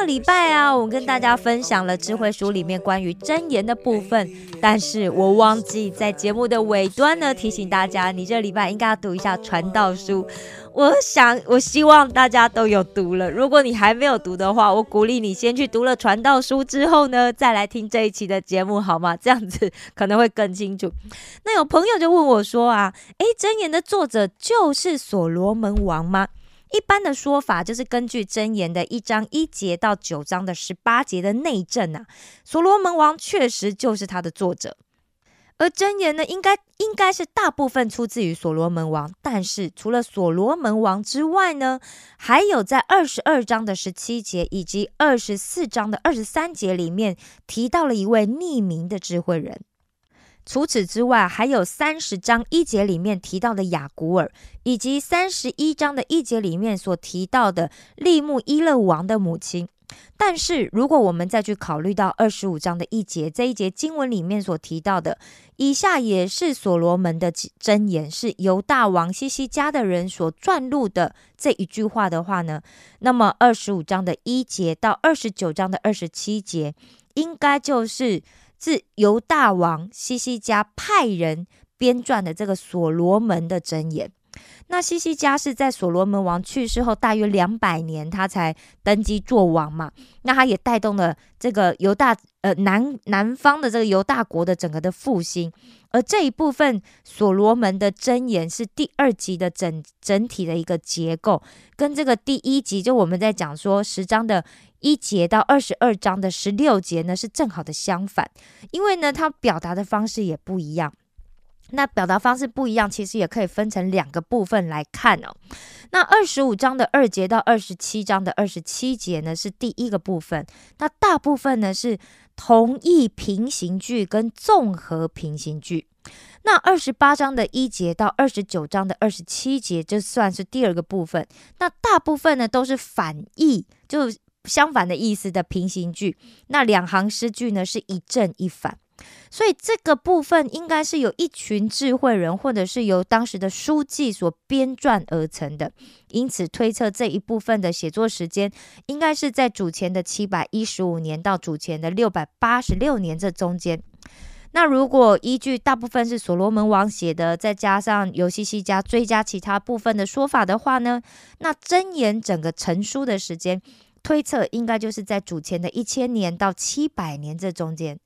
这礼拜啊，我跟大家分享了智慧书里面关于真言的部分，但是我忘记在节目的尾端呢提醒大家，你这礼拜应该要读一下传道书。我想，我希望大家都有读了。如果你还没有读的话，我鼓励你先去读了传道书之后呢，再来听这一期的节目，好吗？这样子可能会更清楚。那有朋友就问我说啊，诶，真言的作者就是所罗门王吗？一般的说法就是根据箴言的一章一节到九章的十八节的内证啊，所罗门王确实就是他的作者。而箴言呢，应该应该是大部分出自于所罗门王，但是除了所罗门王之外呢，还有在二十二章的十七节以及二十四章的二十三节里面提到了一位匿名的智慧人。除此之外，还有三十章一节里面提到的雅古尔，以及三十一章的一节里面所提到的利木伊勒王的母亲。但是，如果我们再去考虑到二十五章的一节，这一节经文里面所提到的，以下也是所罗门的箴言，是由大王西西家的人所撰录的这一句话的话呢，那么二十五章的一节到二十九章的二十七节，应该就是自犹大王西西家派人编撰的这个所罗门的箴言。那西西家是在所罗门王去世后大约两百年，他才登基做王嘛。那他也带动了这个犹大呃南南方的这个犹大国的整个的复兴。而这一部分所罗门的箴言是第二集的整整体的一个结构，跟这个第一集就我们在讲说十章的一节到二十二章的十六节呢是正好的相反，因为呢它表达的方式也不一样。那表达方式不一样，其实也可以分成两个部分来看哦。那二十五章的二节到二十七章的二十七节呢，是第一个部分。那大部分呢是同义平行句跟综合平行句。那二十八章的一节到二十九章的二十七节，这算是第二个部分。那大部分呢都是反义，就相反的意思的平行句。那两行诗句呢是一正一反。所以这个部分应该是有一群智慧人，或者是由当时的书记所编撰而成的。因此推测这一部分的写作时间，应该是在主前的七百一十五年到主前的六百八十六年这中间。那如果依据大部分是所罗门王写的，再加上尤西西加追加其他部分的说法的话呢，那真言整个成书的时间推测，应该就是在主前的一千年到七百年这中间。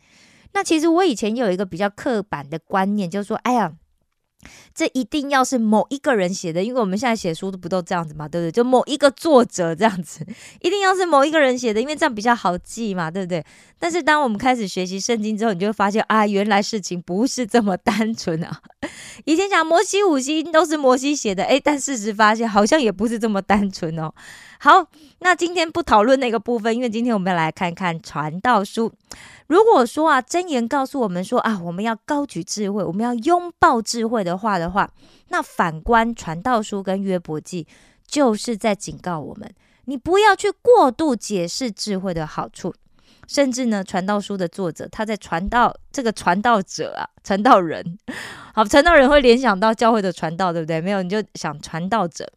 那其实我以前有一个比较刻板的观念，就是说，哎呀，这一定要是某一个人写的，因为我们现在写书都不都这样子嘛，对不对？就某一个作者这样子，一定要是某一个人写的，因为这样比较好记嘛，对不对？但是当我们开始学习圣经之后，你就会发现啊，原来事情不是这么单纯啊。以前讲摩西五经都是摩西写的，诶，但事实发现好像也不是这么单纯哦。好，那今天不讨论那个部分，因为今天我们要来看看传道书。如果说啊，真言告诉我们说啊，我们要高举智慧，我们要拥抱智慧的话的话，那反观传道书跟约伯记，就是在警告我们，你不要去过度解释智慧的好处。甚至呢，传道书的作者他在传道这个传道者啊，传道人，好，传道人会联想到教会的传道，对不对？没有，你就想传道者。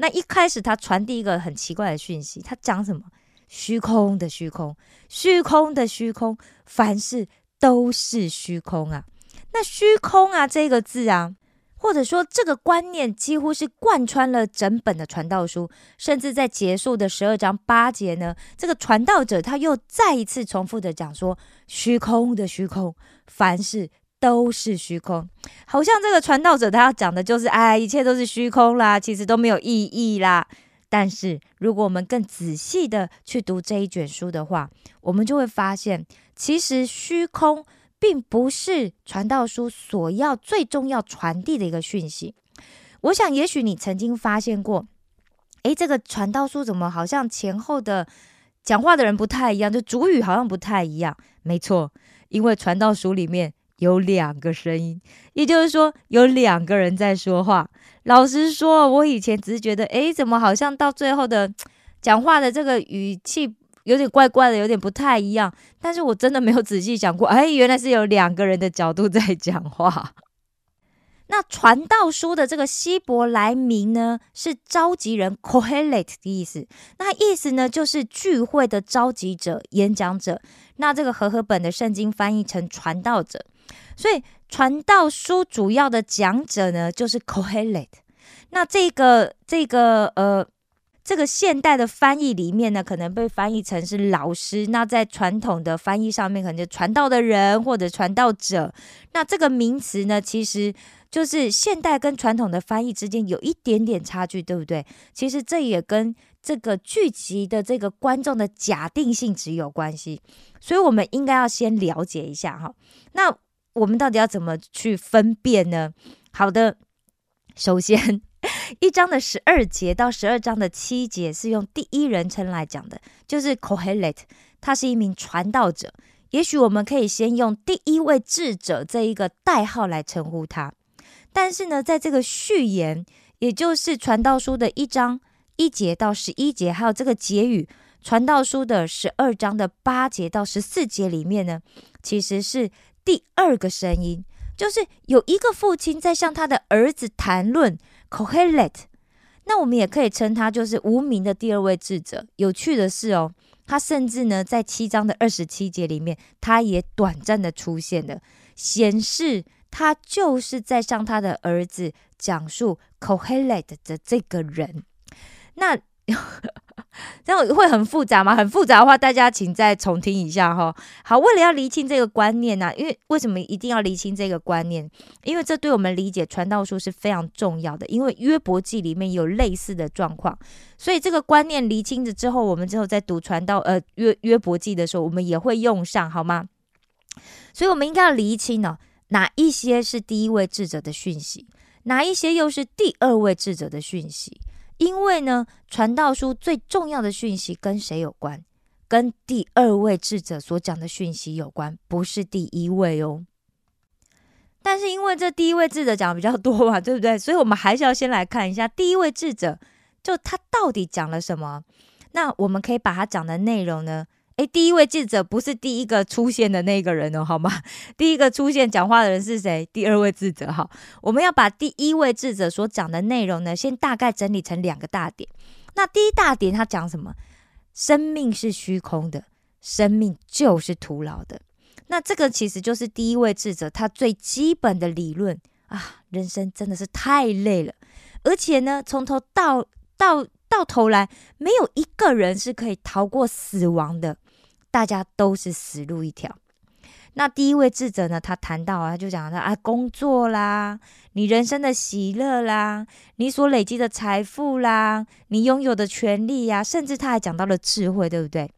那一开始他传递一个很奇怪的讯息，他讲什么？虚空的虚空，虚空的虚空，凡事都是虚空啊。那虚空啊这个字啊。或者说，这个观念几乎是贯穿了整本的传道书，甚至在结束的十二章八节呢，这个传道者他又再一次重复的讲说：虚空的虚空，凡事都是虚空。好像这个传道者他要讲的就是，哎，一切都是虚空啦，其实都没有意义啦。但是，如果我们更仔细的去读这一卷书的话，我们就会发现，其实虚空。并不是传道书所要最重要传递的一个讯息。我想，也许你曾经发现过，诶，这个传道书怎么好像前后的讲话的人不太一样，就主语好像不太一样。没错，因为传道书里面有两个声音，也就是说有两个人在说话。老实说，我以前只是觉得，诶，怎么好像到最后的讲话的这个语气有点怪怪的，有点不太一样。但是我真的没有仔细想过，哎，原来是有两个人的角度在讲话。那传道书的这个希伯来名呢，是召集人 （Kohelet） 的意思。那意思呢，就是聚会的召集者、演讲者。那这个和合本的圣经翻译成传道者，所以传道书主要的讲者呢，就是 cohelet。那这个这个呃，这个现代的翻译里面呢，可能被翻译成是老师。那在传统的翻译上面，可能就传道的人或者传道者。那这个名词呢，其实。就是现代跟传统的翻译之间有一点点差距，对不对？其实这也跟这个聚集的这个观众的假定性质有关系，所以我们应该要先了解一下哈。那我们到底要怎么去分辨呢？好的，首先一章的十二节到十二章的七节是用第一人称来讲的，就是 Kohelet，他是一名传道者。也许我们可以先用第一位智者这一个代号来称呼他。但是呢，在这个序言，也就是传道书的一章一节到十一节，还有这个结语，传道书的十二章的八节到十四节里面呢，其实是第二个声音，就是有一个父亲在向他的儿子谈论 Kohelet，那我们也可以称他就是无名的第二位智者。有趣的是哦，他甚至呢在七章的二十七节里面，他也短暂的出现了，显示。他就是在向他的儿子讲述 Kohelet 的这个人，那 这样会很复杂吗？很复杂的话，大家请再重听一下哈。好，为了要厘清这个观念呢，因为为什么一定要厘清这个观念？因为这对我们理解传道书是非常重要的。因为约伯记里面有类似的状况，所以这个观念厘清了之后，我们之后在读传道呃约约伯记的时候，我们也会用上，好吗？所以我们应该要厘清呢。哪一些是第一位智者的讯息，哪一些又是第二位智者的讯息？因为呢，传道书最重要的讯息跟谁有关？跟第二位智者所讲的讯息有关，不是第一位哦。但是因为这第一位智者讲的比较多嘛，对不对？所以我们还是要先来看一下第一位智者，就他到底讲了什么？那我们可以把他讲的内容呢？诶，第一位记者不是第一个出现的那个人哦，好吗？第一个出现讲话的人是谁？第二位智者。好，我们要把第一位智者所讲的内容呢，先大概整理成两个大点。那第一大点他讲什么？生命是虚空的，生命就是徒劳的。那这个其实就是第一位智者他最基本的理论啊。人生真的是太累了，而且呢，从头到到到头来，没有一个人是可以逃过死亡的。大家都是死路一条。那第一位智者呢？他谈到啊，他就讲到啊，工作啦，你人生的喜乐啦，你所累积的财富啦，你拥有的权利呀，甚至他还讲到了智慧，对不对？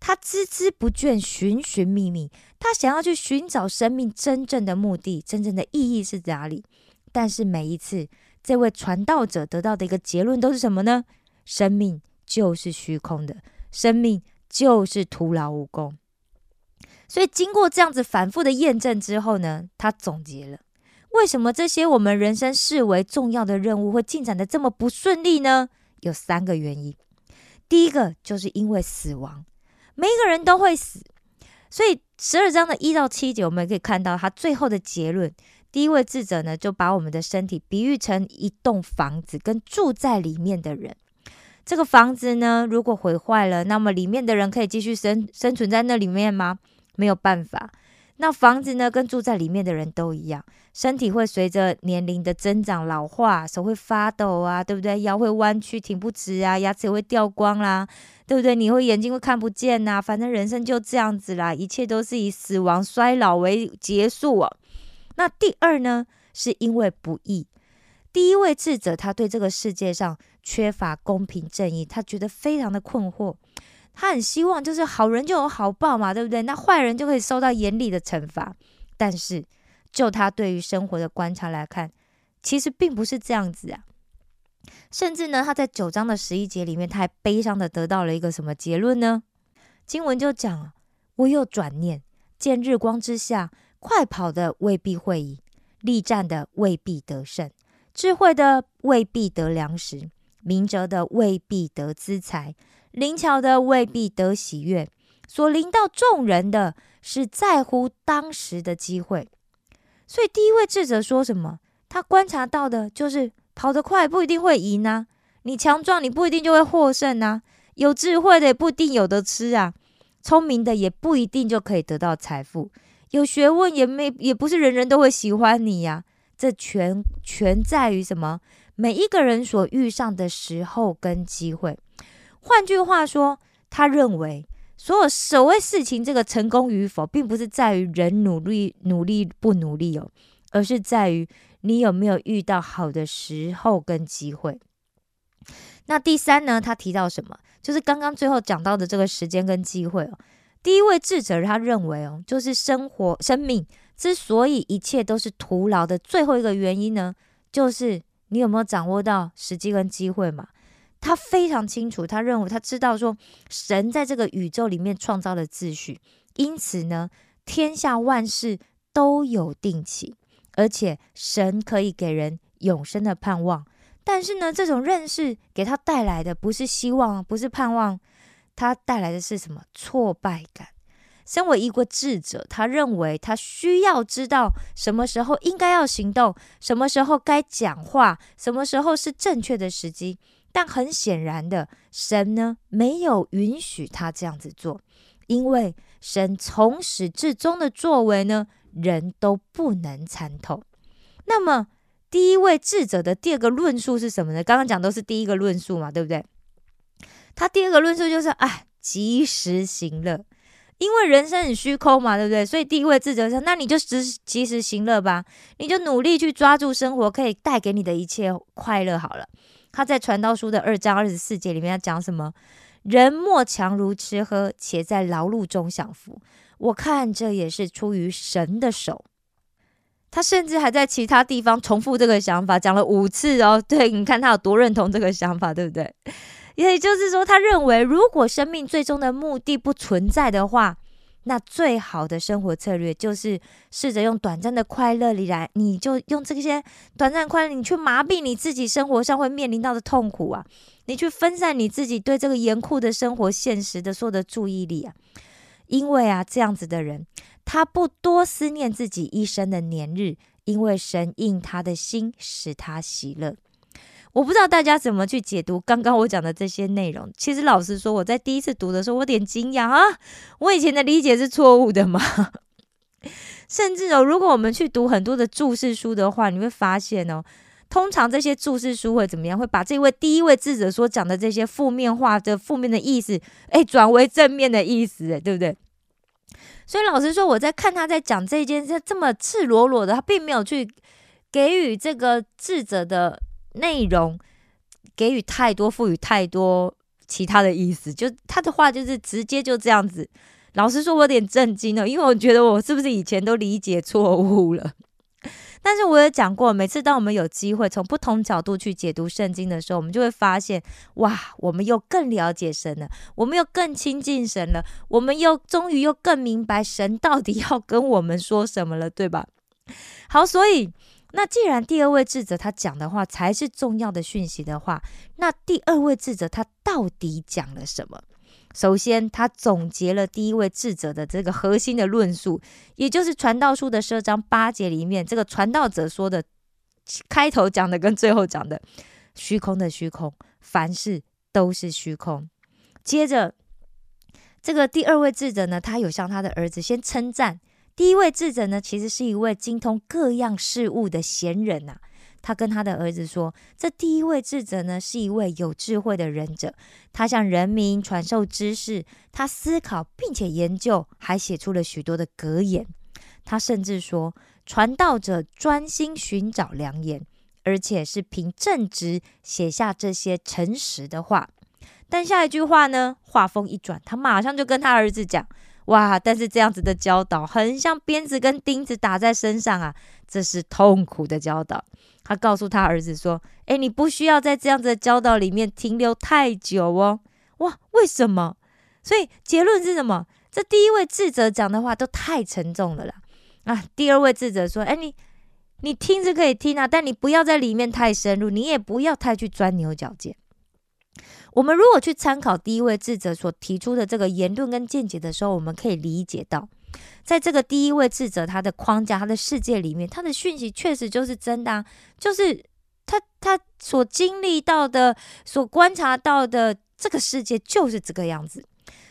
他孜孜不倦，寻寻觅觅，他想要去寻找生命真正的目的、真正的意义是哪里。但是每一次，这位传道者得到的一个结论都是什么呢？生命就是虚空的，生命。就是徒劳无功，所以经过这样子反复的验证之后呢，他总结了为什么这些我们人生视为重要的任务会进展的这么不顺利呢？有三个原因。第一个就是因为死亡，每一个人都会死，所以十二章的一到七节，我们可以看到他最后的结论。第一位智者呢，就把我们的身体比喻成一栋房子，跟住在里面的人。这个房子呢，如果毁坏了，那么里面的人可以继续生生存在那里面吗？没有办法。那房子呢，跟住在里面的人都一样，身体会随着年龄的增长老化，手会发抖啊，对不对？腰会弯曲，挺不直啊，牙齿也会掉光啦，对不对？你会眼睛会看不见呐，反正人生就这样子啦，一切都是以死亡衰老为结束啊。那第二呢，是因为不易。第一位智者，他对这个世界上缺乏公平正义，他觉得非常的困惑。他很希望就是好人就有好报嘛，对不对？那坏人就可以受到严厉的惩罚。但是就他对于生活的观察来看，其实并不是这样子啊。甚至呢，他在九章的十一节里面，他还悲伤的得到了一个什么结论呢？经文就讲啊，我又转念，见日光之下，快跑的未必会赢，力战的未必得胜，智慧的未必得粮食，明哲的未必得资财，灵巧的未必得喜悦。所临到众人的是在乎当时的机会。所以第一位智者说什么？他观察到的就是跑得快不一定会赢啊，你强壮你不一定就会获胜啊，有智慧的也不一定有得吃啊，聪明的也不一定就可以得到财富，有学问也没也不是人人都会喜欢你呀。这全全在于什么？每一个人所遇上的时候跟机会。换句话说，他认为。所有所谓事情，这个成功与否，并不是在于人努力努力不努力哦，而是在于你有没有遇到好的时候跟机会。那第三呢？他提到什么？就是刚刚最后讲到的这个时间跟机会哦。第一位智者他认为哦，就是生活生命之所以一切都是徒劳的最后一个原因呢，就是你有没有掌握到时机跟机会嘛？他非常清楚，他认为他知道说，神在这个宇宙里面创造了秩序，因此呢，天下万事都有定期，而且神可以给人永生的盼望。但是呢，这种认识给他带来的不是希望，不是盼望，他带来的是什么？挫败感。身为一个智者，他认为他需要知道什么时候应该要行动，什么时候该讲话，什么时候是正确的时机。但很显然的，神呢没有允许他这样子做，因为神从始至终的作为呢，人都不能参透。那么，第一位智者的第二个论述是什么呢？刚刚讲都是第一个论述嘛，对不对？他第二个论述就是，哎，及时行乐，因为人生很虚空嘛，对不对？所以第一位智者说，那你就及及时行乐吧，你就努力去抓住生活可以带给你的一切快乐好了。他在传道书的二章二十四节里面要讲什么？人莫强如吃喝，且在劳碌中享福。我看这也是出于神的手。他甚至还在其他地方重复这个想法，讲了五次哦。对，你看他有多认同这个想法，对不对？也就是说，他认为如果生命最终的目的不存在的话。那最好的生活策略就是试着用短暂的快乐里来，你就用这些短暂快乐，你去麻痹你自己生活上会面临到的痛苦啊，你去分散你自己对这个严酷的生活现实的所有的注意力啊，因为啊，这样子的人，他不多思念自己一生的年日，因为神应他的心，使他喜乐。我不知道大家怎么去解读刚刚我讲的这些内容。其实老实说，我在第一次读的时候，我有点惊讶啊！我以前的理解是错误的吗？甚至哦，如果我们去读很多的注释书的话，你会发现哦，通常这些注释书会怎么样？会把这位第一位智者所讲的这些负面话的负面的意思，哎，转为正面的意思，哎，对不对？所以老实说，我在看他在讲这件事这么赤裸裸的，他并没有去给予这个智者的。内容给予太多，赋予太多其他的意思，就他的话就是直接就这样子。老实说，我有点震惊了，因为我觉得我是不是以前都理解错误了？但是我也讲过，每次当我们有机会从不同角度去解读圣经的时候，我们就会发现，哇，我们又更了解神了，我们又更亲近神了，我们又终于又更明白神到底要跟我们说什么了，对吧？好，所以。那既然第二位智者他讲的话才是重要的讯息的话，那第二位智者他到底讲了什么？首先，他总结了第一位智者的这个核心的论述，也就是传道书的十二章八节里面这个传道者说的，开头讲的跟最后讲的，虚空的虚空，凡事都是虚空。接着，这个第二位智者呢，他有向他的儿子先称赞。第一位智者呢，其实是一位精通各样事物的贤人呐。他跟他的儿子说：“这第一位智者呢，是一位有智慧的仁者。他向人民传授知识，他思考并且研究，还写出了许多的格言。他甚至说，传道者专心寻找良言，而且是凭正直写下这些诚实的话。但下一句话呢，话锋一转，他马上就跟他儿子讲。”哇！但是这样子的教导很像鞭子跟钉子打在身上啊，这是痛苦的教导。他告诉他儿子说：“哎，你不需要在这样子的教导里面停留太久哦。”哇，为什么？所以结论是什么？这第一位智者讲的话都太沉重了啦。啊，第二位智者说：“哎，你你听是可以听啊，但你不要在里面太深入，你也不要太去钻牛角尖。”我们如果去参考第一位智者所提出的这个言论跟见解的时候，我们可以理解到，在这个第一位智者他的框架、他的世界里面，他的讯息确实就是真的，啊就是他他所经历到的、所观察到的这个世界就是这个样子。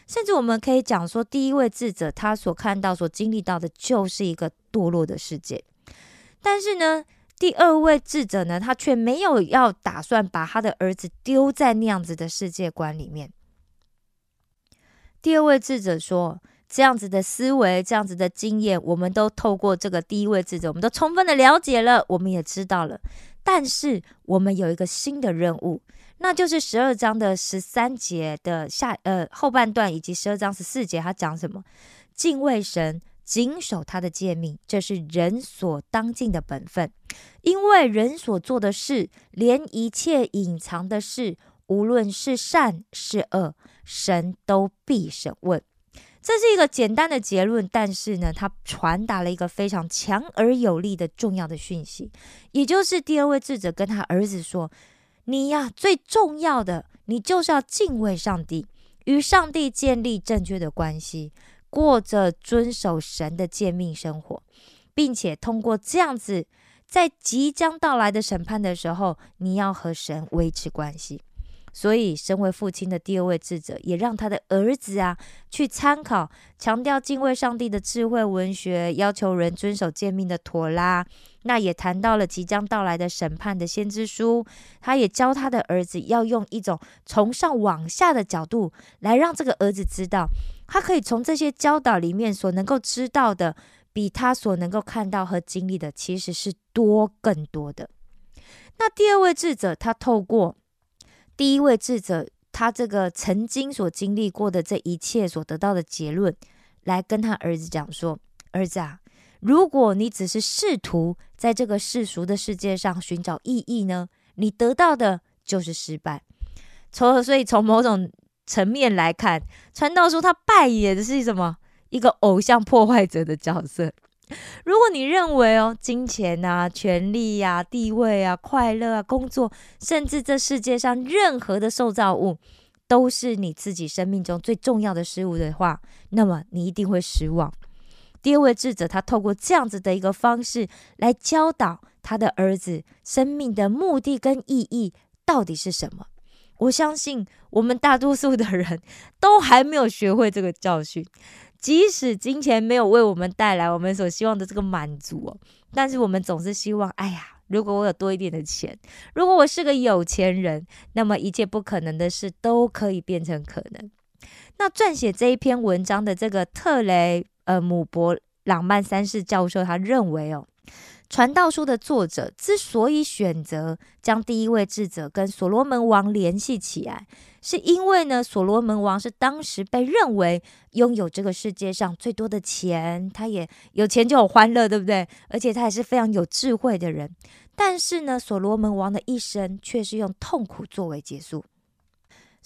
甚至我们可以讲说，第一位智者他所看到、所经历到的就是一个堕落的世界，但是呢？第二位智者呢，他却没有要打算把他的儿子丢在那样子的世界观里面。第二位智者说：“这样子的思维，这样子的经验，我们都透过这个第一位智者，我们都充分的了解了，我们也知道了。但是我们有一个新的任务，那就是十二章的十三节的下呃后半段，以及十二章十四节，他讲什么？敬畏神。”谨守他的诫命，这是人所当尽的本分。因为人所做的事，连一切隐藏的事，无论是善是恶，神都必审问。这是一个简单的结论，但是呢，它传达了一个非常强而有力的重要的讯息，也就是第二位智者跟他儿子说：“你呀，最重要的，你就是要敬畏上帝，与上帝建立正确的关系。”过着遵守神的诫命生活，并且通过这样子，在即将到来的审判的时候，你要和神维持关系。所以，身为父亲的第二位智者，也让他的儿子啊去参考强调敬畏上帝的智慧文学，要求人遵守诫命的妥拉。那也谈到了即将到来的审判的先知书。他也教他的儿子要用一种从上往下的角度来让这个儿子知道。他可以从这些教导里面所能够知道的，比他所能够看到和经历的，其实是多更多的。那第二位智者，他透过第一位智者他这个曾经所经历过的这一切所得到的结论，来跟他儿子讲说：“儿子啊，如果你只是试图在这个世俗的世界上寻找意义呢，你得到的就是失败。从所以从某种。”层面来看，传道书他扮演的是什么？一个偶像破坏者的角色。如果你认为哦，金钱啊、权力呀、地位啊、快乐啊、工作，甚至这世界上任何的受造物，都是你自己生命中最重要的事物的话，那么你一定会失望。第二位智者，他透过这样子的一个方式来教导他的儿子，生命的目的跟意义到底是什么。我相信我们大多数的人都还没有学会这个教训，即使金钱没有为我们带来我们所希望的这个满足哦，但是我们总是希望，哎呀，如果我有多一点的钱，如果我是个有钱人，那么一切不可能的事都可以变成可能。那撰写这一篇文章的这个特雷呃姆博朗曼三世教授，他认为哦。传道书的作者之所以选择将第一位智者跟所罗门王联系起来，是因为呢，所罗门王是当时被认为拥有这个世界上最多的钱，他也有钱就有欢乐，对不对？而且他也是非常有智慧的人。但是呢，所罗门王的一生却是用痛苦作为结束。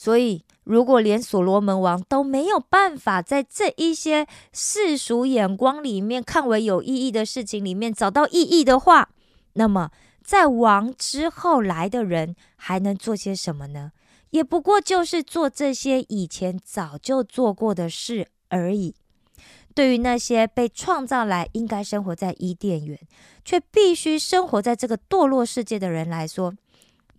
所以，如果连所罗门王都没有办法在这一些世俗眼光里面看为有意义的事情里面找到意义的话，那么在王之后来的人还能做些什么呢？也不过就是做这些以前早就做过的事而已。对于那些被创造来应该生活在伊甸园，却必须生活在这个堕落世界的人来说，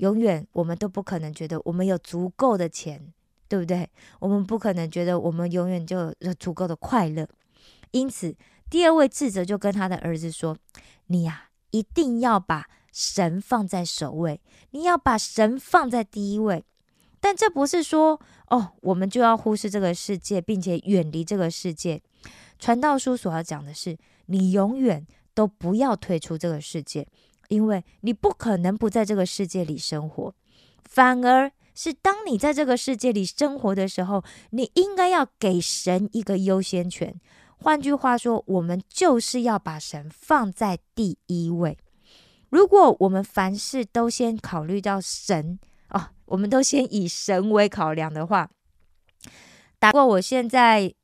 永远，我们都不可能觉得我们有足够的钱，对不对？我们不可能觉得我们永远就有足够的快乐。因此，第二位智者就跟他的儿子说：“你呀，一定要把神放在首位，你要把神放在第一位。但这不是说哦，我们就要忽视这个世界，并且远离这个世界。传道书所要讲的是，你永远都不要退出这个世界。”因为你不可能不在这个世界里生活，反而是当你在这个世界里生活的时候，你应该要给神一个优先权。换句话说，我们就是要把神放在第一位。如果我们凡事都先考虑到神哦，我们都先以神为考量的话，打过我现在。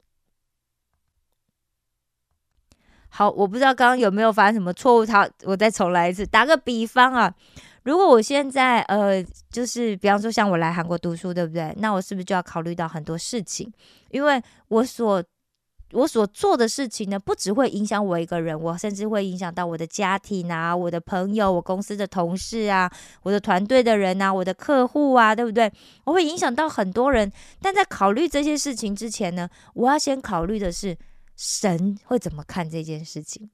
好，我不知道刚刚有没有发生什么错误，好，我再重来一次。打个比方啊，如果我现在呃，就是比方说像我来韩国读书，对不对？那我是不是就要考虑到很多事情？因为我所我所做的事情呢，不只会影响我一个人，我甚至会影响到我的家庭啊，我的朋友，我公司的同事啊，我的团队的人啊，我的客户啊，对不对？我会影响到很多人。但在考虑这些事情之前呢，我要先考虑的是。神会怎么看这件事情？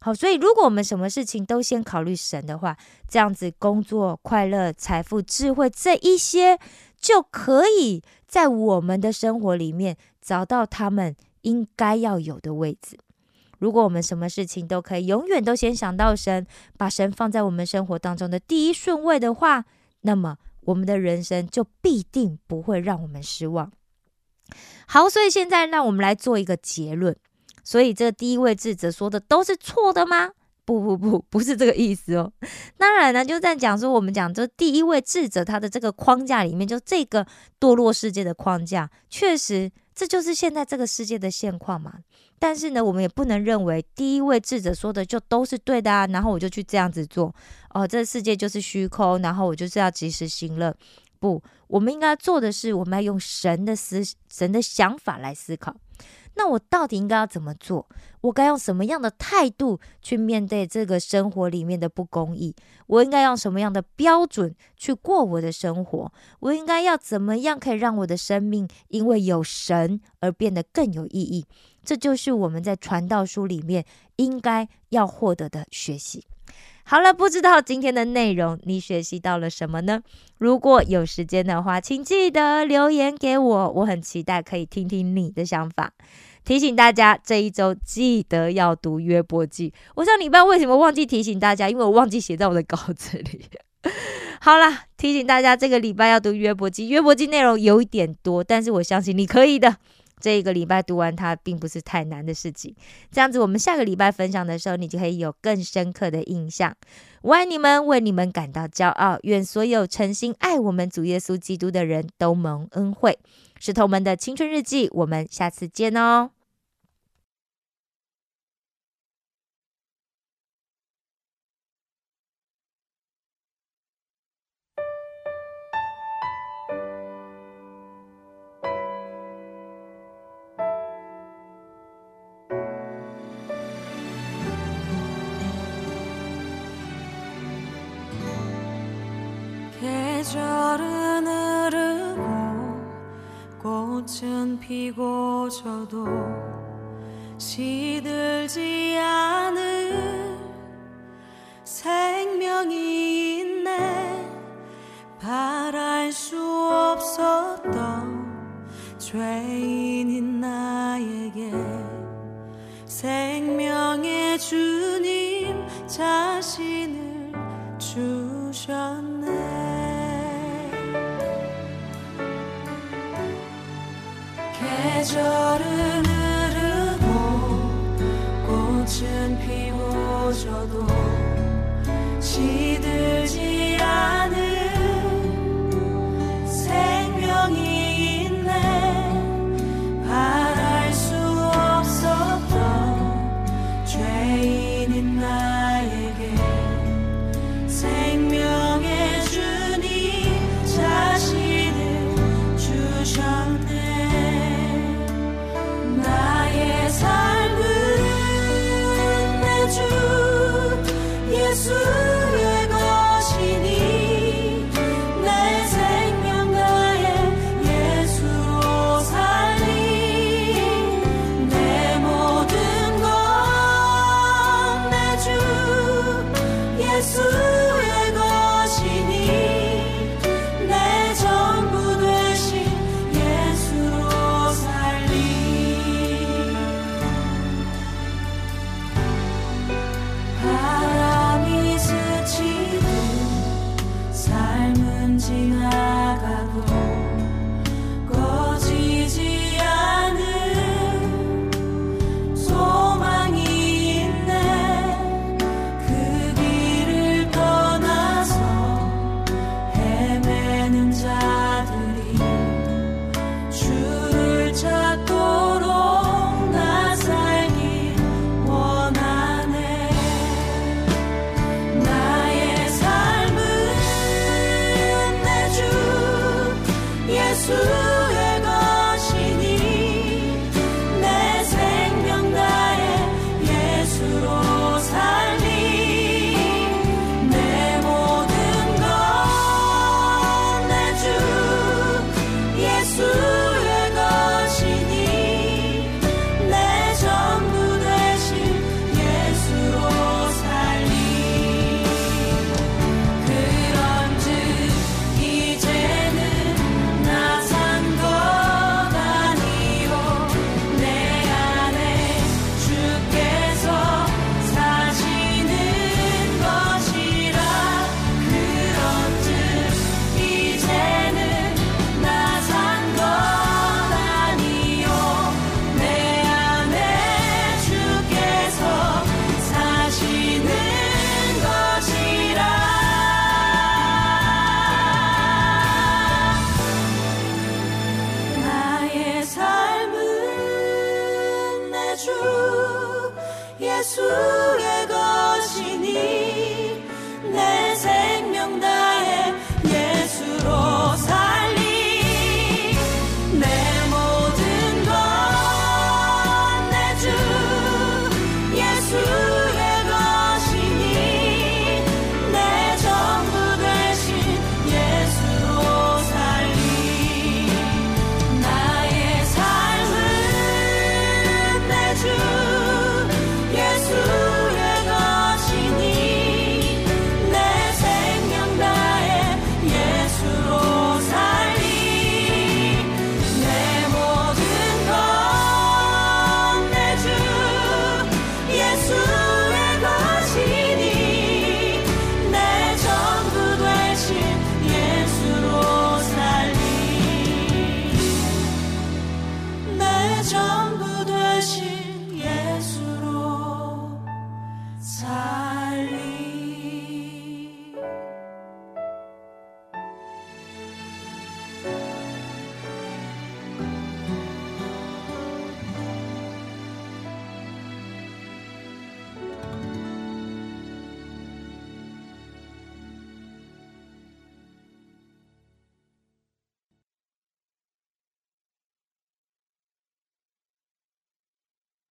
好，所以如果我们什么事情都先考虑神的话，这样子工作、快乐、财富、智慧这一些，就可以在我们的生活里面找到他们应该要有的位置。如果我们什么事情都可以永远都先想到神，把神放在我们生活当中的第一顺位的话，那么我们的人生就必定不会让我们失望。好，所以现在让我们来做一个结论。所以这第一位智者说的都是错的吗？不不不，不是这个意思哦。当然呢，就在讲说我们讲这第一位智者他的这个框架里面，就这个堕落世界的框架，确实这就是现在这个世界的现况嘛。但是呢，我们也不能认为第一位智者说的就都是对的啊。然后我就去这样子做哦，这世界就是虚空，然后我就是要及时行乐。不，我们应该做的是，我们要用神的思、神的想法来思考。那我到底应该要怎么做？我该用什么样的态度去面对这个生活里面的不公义？我应该用什么样的标准去过我的生活？我应该要怎么样可以让我的生命因为有神而变得更有意义？这就是我们在传道书里面应该要获得的学习。好了，不知道今天的内容你学习到了什么呢？如果有时间的话，请记得留言给我，我很期待可以听听你的想法。提醒大家，这一周记得要读约伯记。我上礼拜为什么忘记提醒大家？因为我忘记写在我的稿子里。好啦，提醒大家，这个礼拜要读约伯记。约伯记内容有一点多，但是我相信你可以的。这一个礼拜读完它，并不是太难的事情。这样子，我们下个礼拜分享的时候，你就可以有更深刻的印象。我爱你们，为你们感到骄傲。愿所有诚心爱我们主耶稣基督的人都蒙恩惠。石头们的青春日记，我们下次见哦。 꽃은 피고 저도 시들지 않을 생명이 있네. 바랄 수 없었던 죄인인 나에게 생명의 주님 자신을 주셨 계절은 흐르고 꽃은 피워져도 시들지 soon.